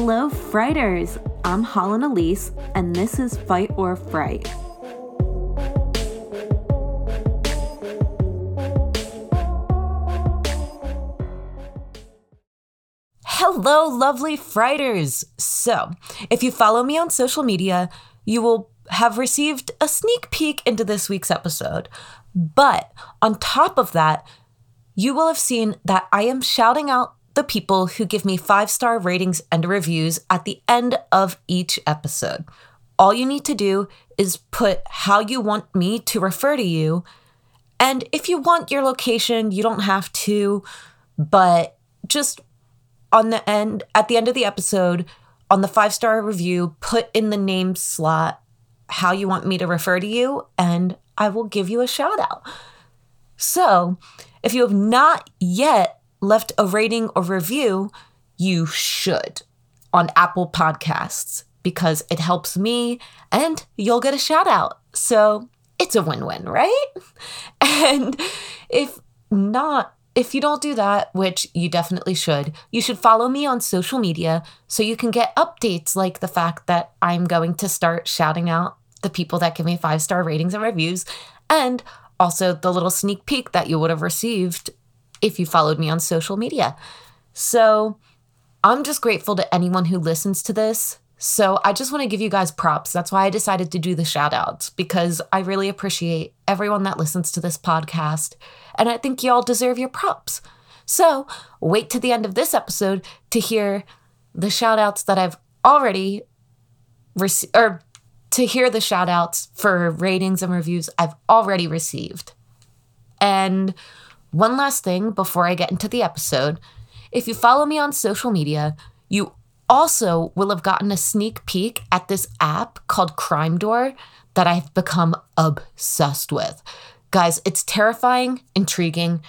Hello, Frighters! I'm Holland Elise, and this is Fight or Fright. Hello, lovely Frighters! So, if you follow me on social media, you will have received a sneak peek into this week's episode. But on top of that, you will have seen that I am shouting out the people who give me five star ratings and reviews at the end of each episode. All you need to do is put how you want me to refer to you. And if you want your location, you don't have to, but just on the end, at the end of the episode, on the five star review, put in the name slot how you want me to refer to you, and I will give you a shout out. So, if you have not yet left a rating or review, you should on Apple Podcasts because it helps me and you'll get a shout out. So it's a win win, right? And if not, if you don't do that, which you definitely should, you should follow me on social media so you can get updates like the fact that I'm going to start shouting out the people that give me five star ratings and reviews, and also the little sneak peek that you would have received if you followed me on social media. So I'm just grateful to anyone who listens to this. So I just want to give you guys props. That's why I decided to do the shout outs because I really appreciate everyone that listens to this podcast. And I think y'all deserve your props. So wait to the end of this episode to hear the shout outs that I've already received, or to hear the shout outs for ratings and reviews I've already received. And one last thing before I get into the episode if you follow me on social media, you also will have gotten a sneak peek at this app called Crime Door that I've become obsessed with. Guys, it's terrifying, intriguing,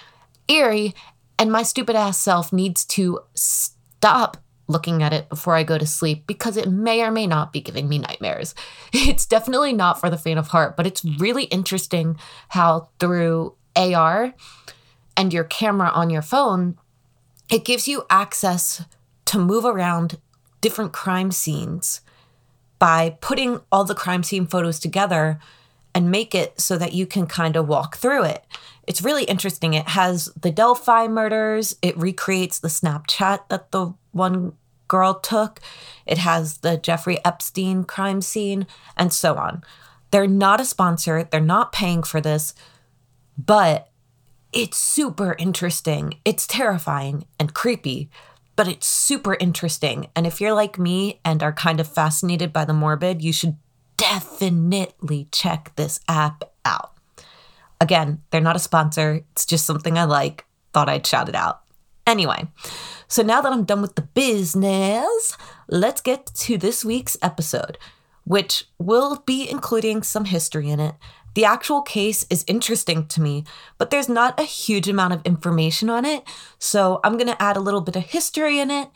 eerie, and my stupid ass self needs to stop looking at it before I go to sleep because it may or may not be giving me nightmares. It's definitely not for the faint of heart, but it's really interesting how through AR and your camera on your phone, it gives you access to move around different crime scenes by putting all the crime scene photos together and make it so that you can kind of walk through it. It's really interesting. It has the Delphi murders, it recreates the Snapchat that the one girl took, it has the Jeffrey Epstein crime scene, and so on. They're not a sponsor, they're not paying for this, but it's super interesting. It's terrifying and creepy, but it's super interesting. And if you're like me and are kind of fascinated by the morbid, you should definitely check this app out. Again, they're not a sponsor, it's just something I like. Thought I'd shout it out. Anyway, so now that I'm done with the business, let's get to this week's episode, which will be including some history in it the actual case is interesting to me, but there's not a huge amount of information on it. So I'm to add a little bit of history in it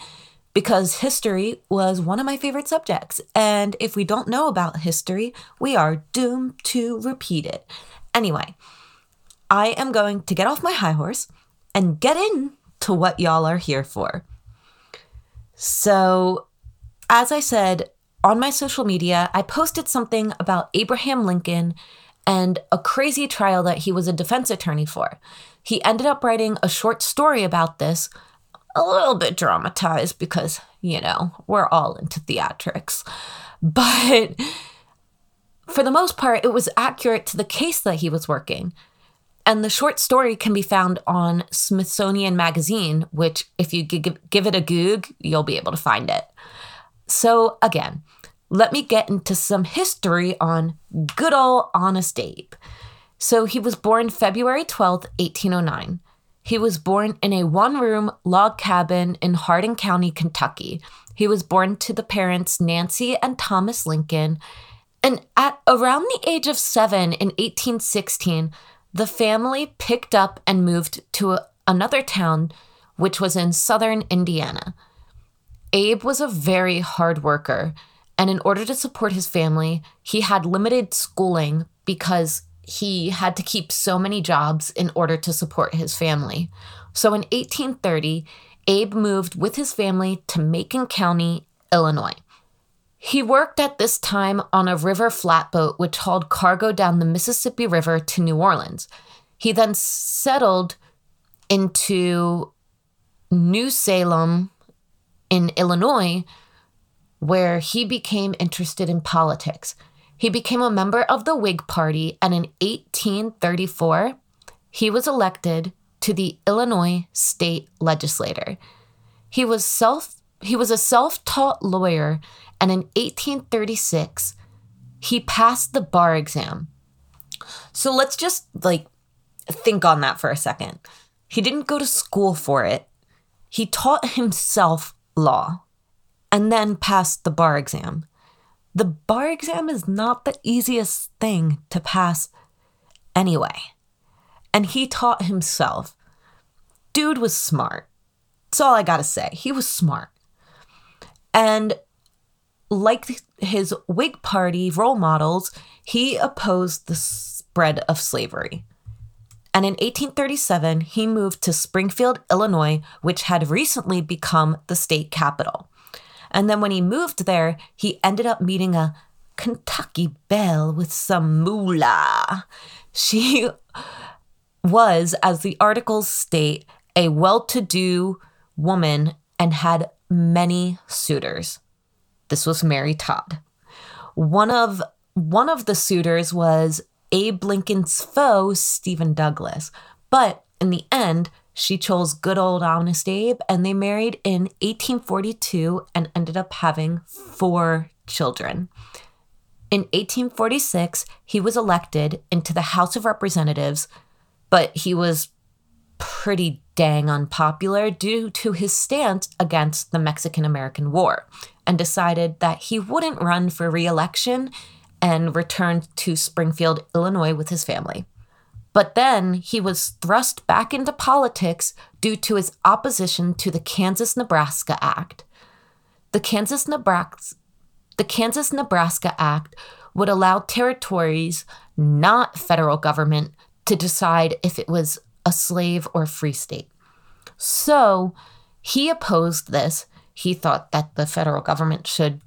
because history was one of my favorite subjects. And if we don't know about history, we are doomed to repeat it. Anyway, I am going to get off my high horse and get into what y'all are here for. So, as I said, on my social media, I posted something about Abraham Lincoln and a crazy trial that he was a defense attorney for. He ended up writing a short story about this, a little bit dramatized because, you know, we're all into theatrics. But for the most part, it was accurate to the case that he was working. And the short story can be found on Smithsonian Magazine, which, if you give it a goog, you'll be able to find it. So, again, let me get into some history on good old Honest Abe. So he was born February 12th, 1809. He was born in a one room log cabin in Hardin County, Kentucky. He was born to the parents Nancy and Thomas Lincoln. And at around the age of seven in 1816, the family picked up and moved to a, another town, which was in southern Indiana. Abe was a very hard worker. And in order to support his family, he had limited schooling because he had to keep so many jobs in order to support his family. So in 1830, Abe moved with his family to Macon County, Illinois. He worked at this time on a river flatboat which hauled cargo down the Mississippi River to New Orleans. He then settled into New Salem in Illinois, where he became interested in politics. He became a member of the Whig Party, and in 1834, he was elected to the Illinois state legislature. He was self he was a self-taught lawyer, and in 1836, he passed the bar exam. So let's just like think on that for a second. He didn't go to school for it. He taught himself law and then passed the bar exam. The bar exam is not the easiest thing to pass anyway. And he taught himself. Dude was smart. That's all I gotta say. He was smart. And like his Whig Party role models, he opposed the spread of slavery. And in 1837, he moved to Springfield, Illinois, which had recently become the state capital. And then when he moved there, he ended up meeting a Kentucky belle with some moolah. She was, as the articles state, a well to do woman and had many suitors. This was Mary Todd. One of one of the suitors was Abe Lincoln's foe, Stephen Douglas. But in the end, she chose good old honest Abe, and they married in 1842 and ended up having four children. In 1846, he was elected into the House of Representatives, but he was pretty dang unpopular due to his stance against the Mexican American War and decided that he wouldn't run for re election and returned to Springfield, Illinois with his family. But then he was thrust back into politics due to his opposition to the Kansas Nebraska Act. The Kansas Nebraska the Kansas Nebraska Act would allow territories, not federal government, to decide if it was a slave or free state. So he opposed this. He thought that the federal government should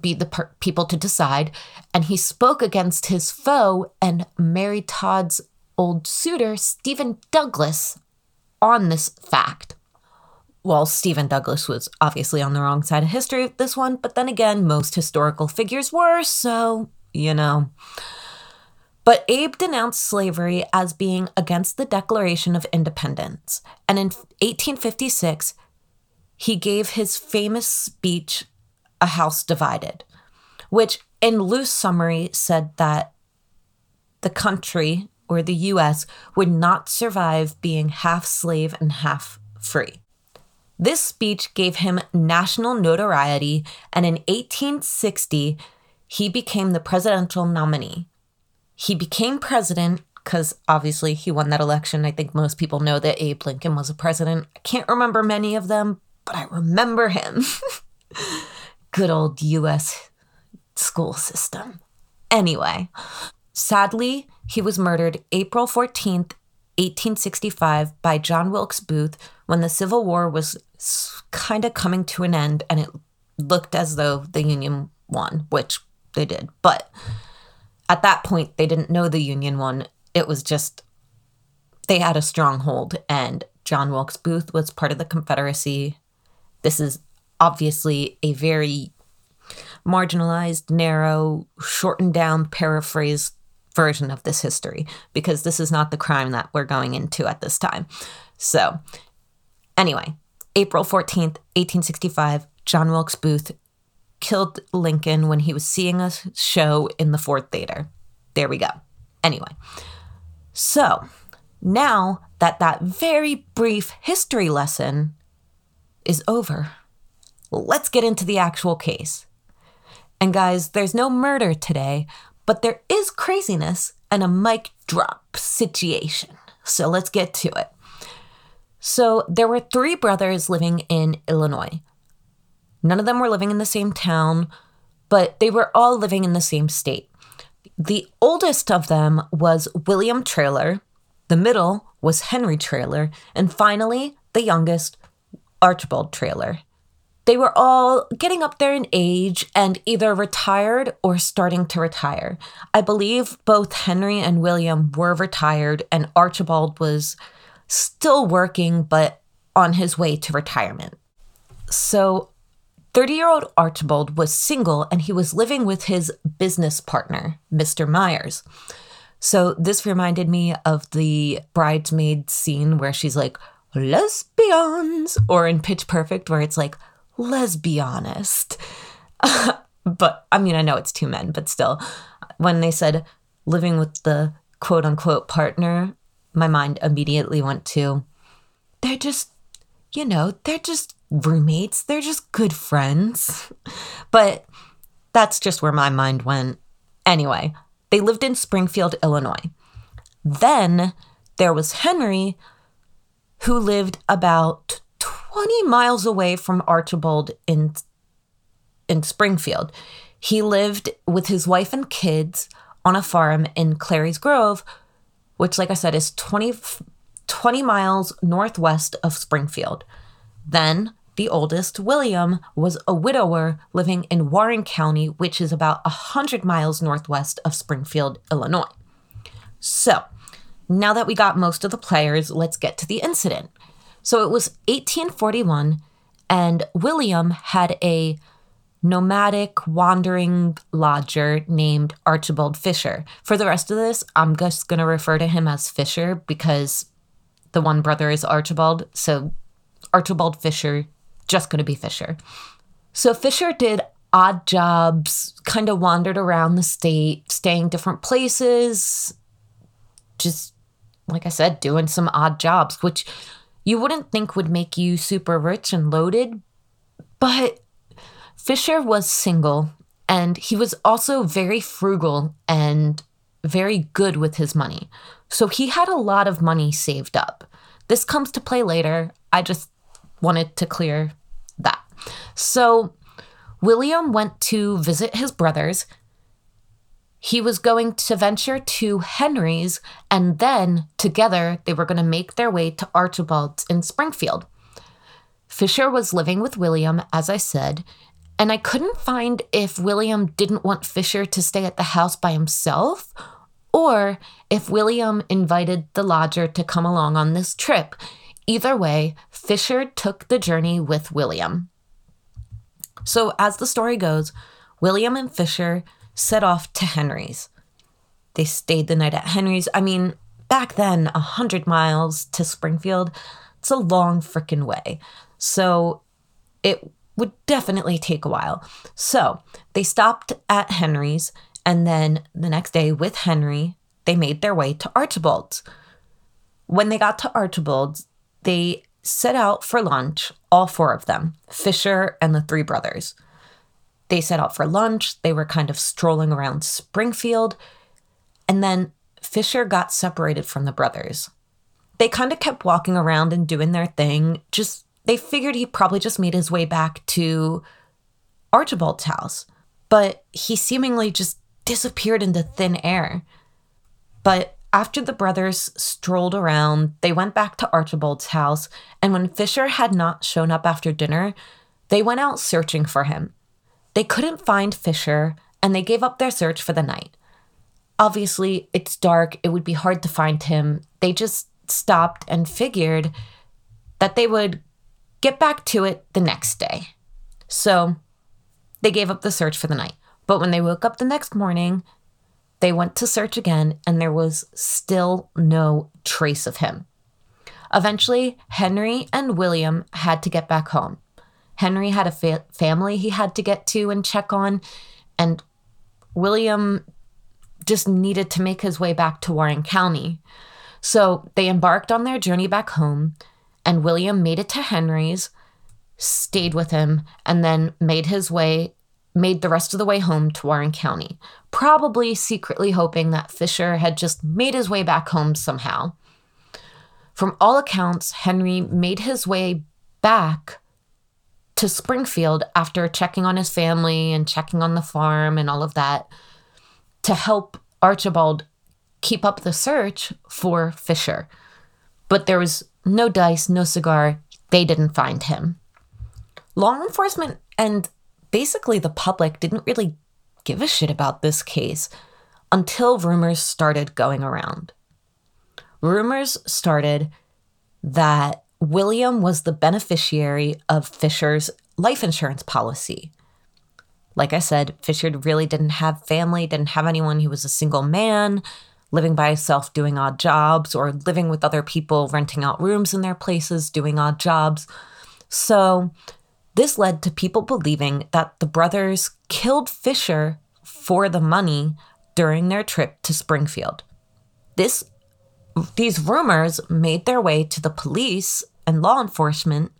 be the per- people to decide. And he spoke against his foe and Mary Todd's old suitor, Stephen Douglas, on this fact. While Stephen Douglas was obviously on the wrong side of history with this one, but then again, most historical figures were, so, you know. But Abe denounced slavery as being against the Declaration of Independence. And in 1856, he gave his famous speech, A House Divided, which, in loose summary, said that the country or the US would not survive being half slave and half free. This speech gave him national notoriety, and in 1860, he became the presidential nominee. He became president because obviously he won that election. I think most people know that Abe Lincoln was a president. I can't remember many of them, but I remember him. Good old US school system. Anyway, sadly, he was murdered April 14th, 1865, by John Wilkes Booth when the Civil War was kind of coming to an end and it looked as though the Union won, which they did. But at that point, they didn't know the Union won. It was just they had a stronghold, and John Wilkes Booth was part of the Confederacy. This is obviously a very marginalized, narrow, shortened down, paraphrased version of this history because this is not the crime that we're going into at this time. So, anyway, April 14th, 1865, John Wilkes Booth killed Lincoln when he was seeing a show in the Ford Theater. There we go. Anyway, so now that that very brief history lesson is over, let's get into the actual case. And guys, there's no murder today, but there is craziness and a mic drop situation. So let's get to it. So there were three brothers living in Illinois. None of them were living in the same town, but they were all living in the same state. The oldest of them was William Trailor, the middle was Henry Trailor, and finally, the youngest, Archibald Trailor. They were all getting up there in age and either retired or starting to retire. I believe both Henry and William were retired, and Archibald was still working, but on his way to retirement. So, 30 year old Archibald was single and he was living with his business partner, Mr. Myers. So, this reminded me of the bridesmaid scene where she's like, lesbians, or in Pitch Perfect, where it's like, let's be honest. but I mean, I know it's two men, but still, when they said living with the quote unquote partner, my mind immediately went to they're just, you know, they're just roommates, they're just good friends. but that's just where my mind went. Anyway, they lived in Springfield, Illinois. Then there was Henry, who lived about 20 miles away from Archibald in, in Springfield. He lived with his wife and kids on a farm in Clary's Grove, which, like I said, is 20, 20 miles northwest of Springfield. Then the oldest, William, was a widower living in Warren County, which is about 100 miles northwest of Springfield, Illinois. So, now that we got most of the players, let's get to the incident. So it was 1841, and William had a nomadic wandering lodger named Archibald Fisher. For the rest of this, I'm just going to refer to him as Fisher because the one brother is Archibald. So Archibald Fisher, just going to be Fisher. So Fisher did odd jobs, kind of wandered around the state, staying different places, just like I said, doing some odd jobs, which you wouldn't think would make you super rich and loaded, but Fisher was single and he was also very frugal and very good with his money. So he had a lot of money saved up. This comes to play later. I just wanted to clear that. So William went to visit his brothers he was going to venture to Henry's, and then together they were going to make their way to Archibald's in Springfield. Fisher was living with William, as I said, and I couldn't find if William didn't want Fisher to stay at the house by himself or if William invited the lodger to come along on this trip. Either way, Fisher took the journey with William. So, as the story goes, William and Fisher set off to Henry's. They stayed the night at Henry's. I mean, back then, a 100 miles to Springfield, it's a long freaking way. So it would definitely take a while. So they stopped at Henry's, and then the next day with Henry, they made their way to Archibald's. When they got to Archibald's, they set out for lunch, all four of them Fisher and the three brothers. They set out for lunch. They were kind of strolling around Springfield. And then Fisher got separated from the brothers. They kind of kept walking around and doing their thing. Just, they figured he probably just made his way back to Archibald's house. But he seemingly just disappeared into thin air. But after the brothers strolled around, they went back to Archibald's house. And when Fisher had not shown up after dinner, they went out searching for him. They couldn't find Fisher and they gave up their search for the night. Obviously, it's dark, it would be hard to find him. They just stopped and figured that they would get back to it the next day. So they gave up the search for the night. But when they woke up the next morning, they went to search again and there was still no trace of him. Eventually, Henry and William had to get back home. Henry had a fa- family he had to get to and check on, and William just needed to make his way back to Warren County. So they embarked on their journey back home, and William made it to Henry's, stayed with him, and then made his way, made the rest of the way home to Warren County, probably secretly hoping that Fisher had just made his way back home somehow. From all accounts, Henry made his way back to Springfield after checking on his family and checking on the farm and all of that to help Archibald keep up the search for Fisher. But there was no dice, no cigar. They didn't find him. law enforcement and basically the public didn't really give a shit about this case until rumors started going around. Rumors started that William was the beneficiary of Fisher's life insurance policy. Like I said, Fisher really didn't have family, didn't have anyone. He was a single man, living by himself, doing odd jobs, or living with other people, renting out rooms in their places, doing odd jobs. So, this led to people believing that the brothers killed Fisher for the money during their trip to Springfield. This these rumors made their way to the police and law enforcement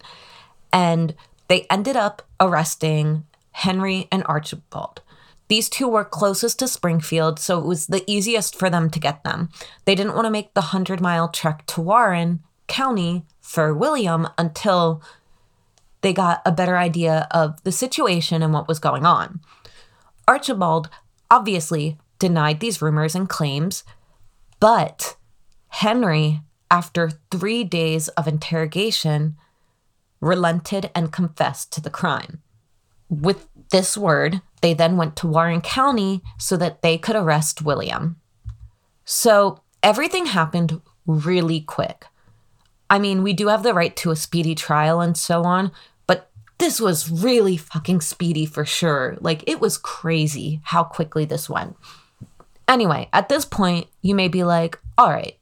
and they ended up arresting Henry and Archibald. These two were closest to Springfield, so it was the easiest for them to get them. They didn't want to make the 100 mile trek to Warren County for William until they got a better idea of the situation and what was going on. Archibald obviously denied these rumors and claims, but Henry, after three days of interrogation, relented and confessed to the crime. With this word, they then went to Warren County so that they could arrest William. So everything happened really quick. I mean, we do have the right to a speedy trial and so on, but this was really fucking speedy for sure. Like, it was crazy how quickly this went. Anyway, at this point, you may be like, all right,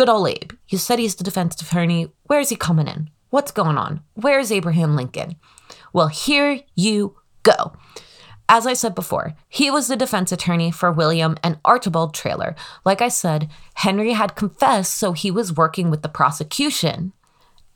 good old Abe. You said he's the defense attorney. Where's he coming in? What's going on? Where's Abraham Lincoln? Well, here you go. As I said before, he was the defense attorney for William and Archibald Trailor. Like I said, Henry had confessed, so he was working with the prosecution.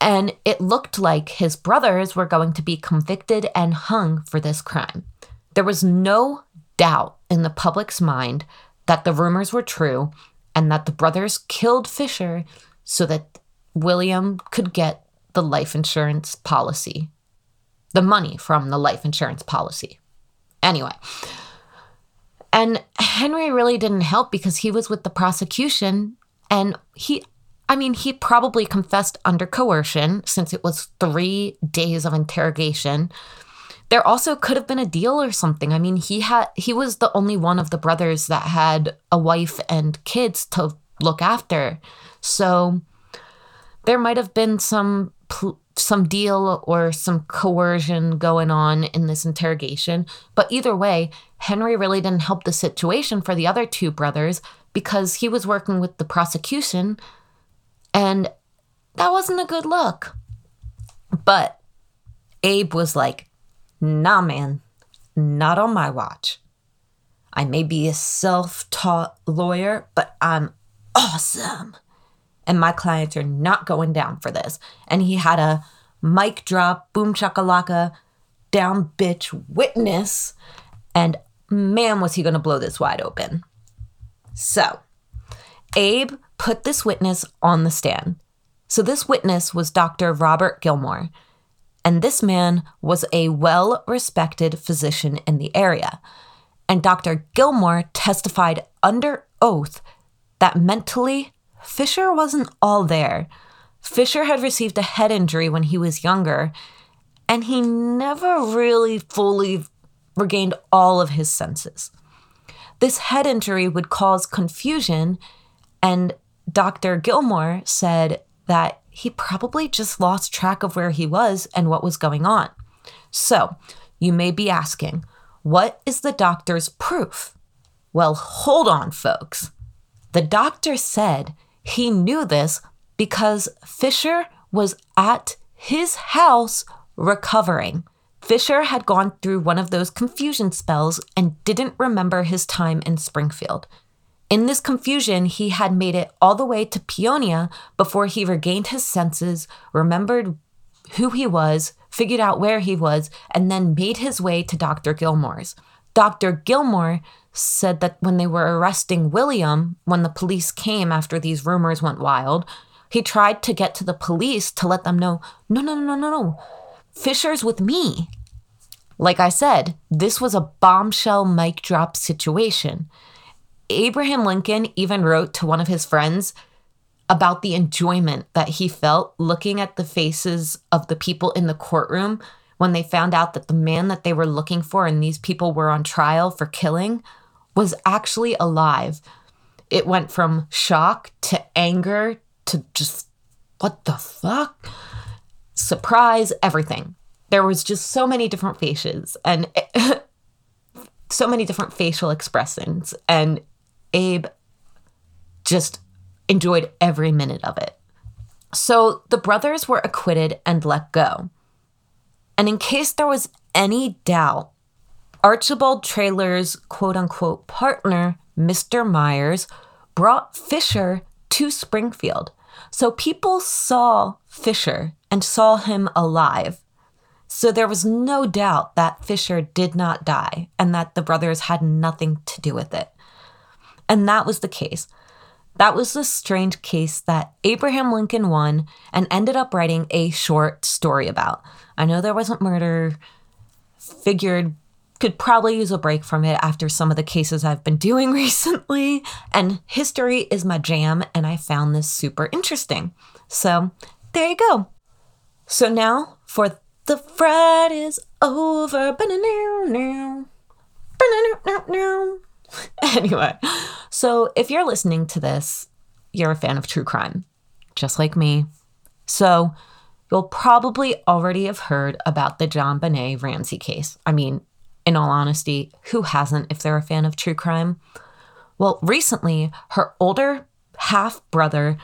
And it looked like his brothers were going to be convicted and hung for this crime. There was no doubt in the public's mind that the rumors were true and that the brothers killed Fisher so that William could get the life insurance policy, the money from the life insurance policy. Anyway, and Henry really didn't help because he was with the prosecution and he I mean, he probably confessed under coercion since it was three days of interrogation. There also could have been a deal or something. I mean, he had he was the only one of the brothers that had a wife and kids to look after. So there might have been some some deal or some coercion going on in this interrogation. But either way, Henry really didn't help the situation for the other two brothers because he was working with the prosecution and that wasn't a good look. But Abe was like, Nah, man, not on my watch. I may be a self taught lawyer, but I'm awesome. And my clients are not going down for this. And he had a mic drop, boom chakalaka, down bitch witness. And man, was he going to blow this wide open. So, Abe put this witness on the stand. So, this witness was Dr. Robert Gilmore and this man was a well respected physician in the area. And Dr. Gilmore testified under oath that mentally, Fisher wasn't all there. Fisher had received a head injury when he was younger, and he never really fully regained all of his senses. This head injury would cause confusion, and Dr. Gilmore said that he probably just lost track of where he was and what was going on. So, you may be asking, what is the doctor's proof? Well, hold on, folks. The doctor said he knew this because Fisher was at his house recovering. Fisher had gone through one of those confusion spells and didn't remember his time in Springfield. In this confusion, he had made it all the way to Peoria before he regained his senses, remembered who he was, figured out where he was, and then made his way to Dr. Gilmore's. Dr. Gilmore said that when they were arresting William, when the police came after these rumors went wild, he tried to get to the police to let them know no, no, no, no, no. No, Fisher's with me. Like I said, this was a bombshell mic drop situation. Abraham Lincoln even wrote to one of his friends about the enjoyment that he felt looking at the faces of the people in the courtroom when they found out that the man that they were looking for and these people were on trial for killing was actually alive. It went from shock to anger to just, what the fuck? Surprise, everything. There was just so many different faces and so many different facial expressions. And Abe just enjoyed every minute of it. So the brothers were acquitted and let go. And in case there was any doubt, Archibald Trailor's quote unquote partner, Mr. Myers, brought Fisher to Springfield. So people saw Fisher and saw him alive. So there was no doubt that Fisher did not die and that the brothers had nothing to do with it. And that was the case. That was the strange case that Abraham Lincoln won and ended up writing a short story about. I know there wasn't murder, figured could probably use a break from it after some of the cases I've been doing recently. And history is my jam, and I found this super interesting. So there you go. So now for the fright is over. Anyway, so if you're listening to this, you're a fan of true crime, just like me. So you'll probably already have heard about the JonBenét Ramsey case. I mean, in all honesty, who hasn't if they're a fan of true crime? Well, recently, her older half brother,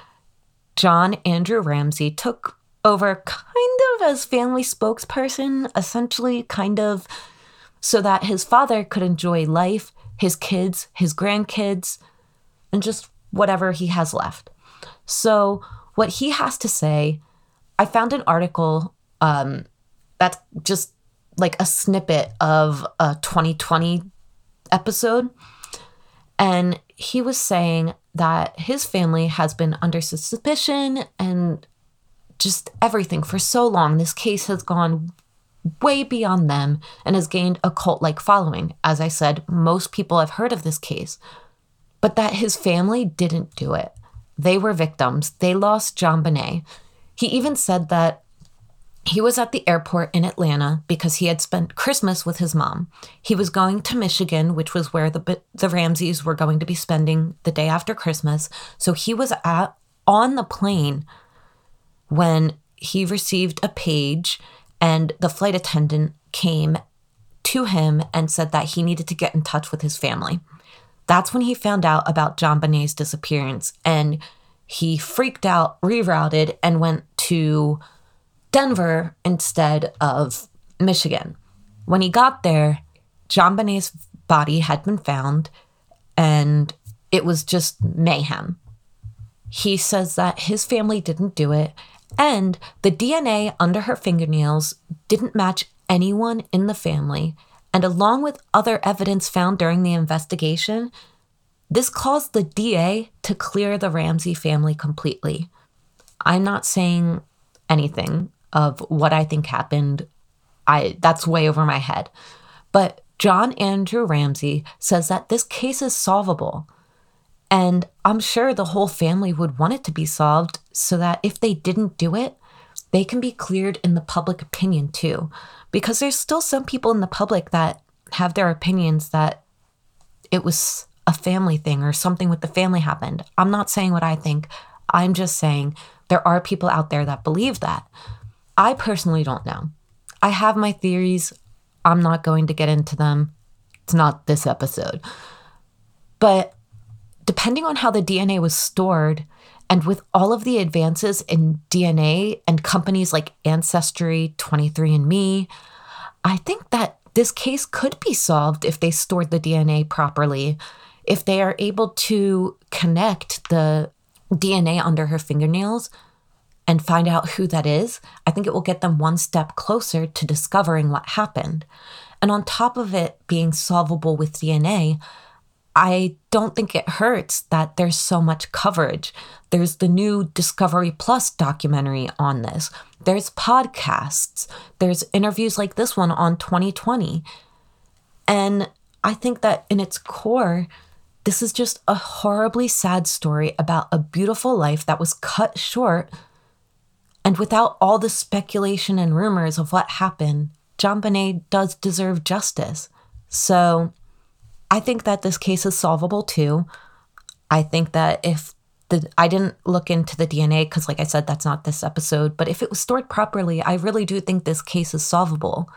John Andrew Ramsey, took over kind of as family spokesperson, essentially, kind of so that his father could enjoy life, his kids, his grandkids, and just whatever he has left. So, what he has to say, I found an article um, that's just like a snippet of a 2020 episode. And he was saying that his family has been under suspicion and just everything for so long. This case has gone way beyond them and has gained a cult like following. As I said, most people have heard of this case, but that his family didn't do it. They were victims. They lost JonBenét. He even said that he was at the airport in Atlanta because he had spent Christmas with his mom. He was going to Michigan, which was where the the Ramseys were going to be spending the day after Christmas. So he was at on the plane when he received a page and the flight attendant came to him and said that he needed to get in touch with his family. That's when he found out about JonBenét's disappearance and he freaked out, rerouted, and went to Denver instead of Michigan. When he got there, JonBenét's body had been found and it was just mayhem. He says that his family didn't do it and the DNA under her fingernails didn't match anyone in the family. And along with other evidence found during the investigation, this caused the DA to clear the Ramsey family completely. I'm not saying anything of what I think happened. I that's way over my head. But John Andrew Ramsey says that this case is solvable. And I'm sure the whole family would want it to be solved so that if they didn't do it, they can be cleared in the public opinion too. Because there's still some people in the public that have their opinions that it was a family thing or something with the family happened. I'm not saying what I think. I'm just saying there are people out there that believe that. I personally don't know. I have my theories. I'm not going to get into them. It's not this episode. But depending on how the DNA was stored, and with all of the advances in DNA and companies like Ancestry, 23andMe, I think that this case could be solved if they stored the DNA properly. If they are able to connect the DNA under her fingernails and find out who that is, I think it will get them one step closer to discovering what happened. And on top of it being solvable with DNA, I don't think it hurts that there's so much coverage. There's the new Discovery Plus documentary on this. There's podcasts. There's interviews like this one on 2020. And I think that in its core, this is just a horribly sad story about a beautiful life that was cut short and without all the speculation and rumors of what happened, JonBenét does deserve justice. So I think that this case is solvable too. I think that if the I didn't look into the DNA because, like I said, that's not this episode. But if it was stored properly, I really do think this case is solvable.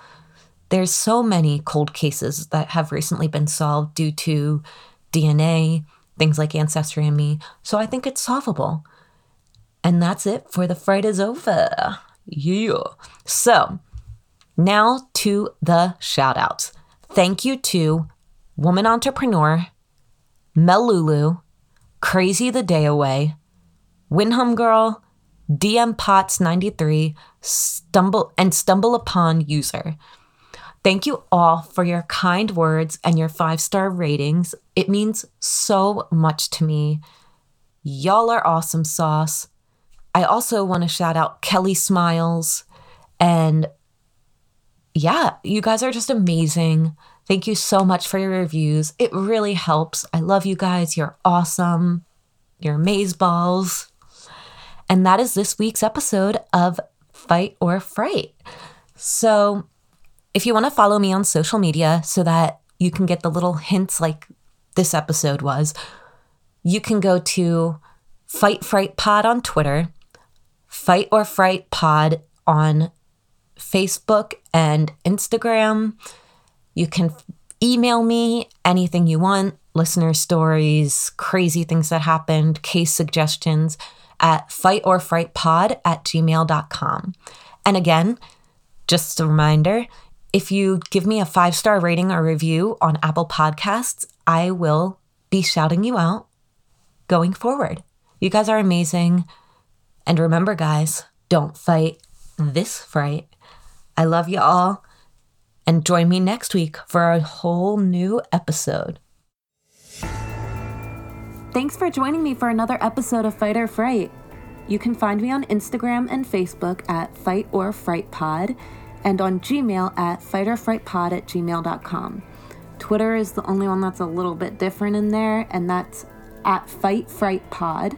There's so many cold cases that have recently been solved due to DNA, things like Ancestry and Me. So I think it's solvable. And that's it for the Fright is over. Yeah. So now to the shout outs. Thank you to Woman Entrepreneur, Melulu, Crazy the Day Away, Winham Girl, DM Potts 93, Stumble and Stumble Upon User. Thank you all for your kind words and your five star ratings. It means so much to me. Y'all are awesome sauce. I also want to shout out Kelly Smiles. And yeah, you guys are just amazing. Thank you so much for your reviews. It really helps. I love you guys. You're awesome. You're maze balls. And that is this week's episode of Fight or Fright. So, if you want to follow me on social media so that you can get the little hints like this episode was, you can go to Fight Fright Pod on Twitter, Fight or Fright Pod on Facebook and Instagram. You can email me anything you want listener stories, crazy things that happened, case suggestions at fightorfrightpod at gmail.com. And again, just a reminder if you give me a five star rating or review on Apple Podcasts, I will be shouting you out going forward. You guys are amazing. And remember, guys, don't fight this fright. I love you all. And join me next week for a whole new episode. Thanks for joining me for another episode of Fight or Fright. You can find me on Instagram and Facebook at Fight or Fright Pod and on Gmail at fightorfrightpod at gmail.com. Twitter is the only one that's a little bit different in there, and that's at Fight Fright Pod.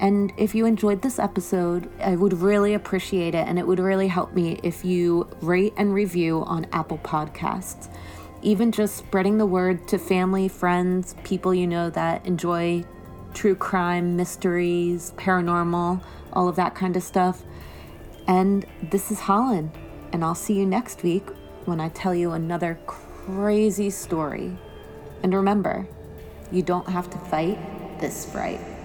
And if you enjoyed this episode, I would really appreciate it, and it would really help me if you rate and review on Apple Podcasts. Even just spreading the word to family, friends, people you know that enjoy true crime, mysteries, paranormal, all of that kind of stuff. And this is Holland, and I'll see you next week when I tell you another crazy story. And remember, you don't have to fight this fright.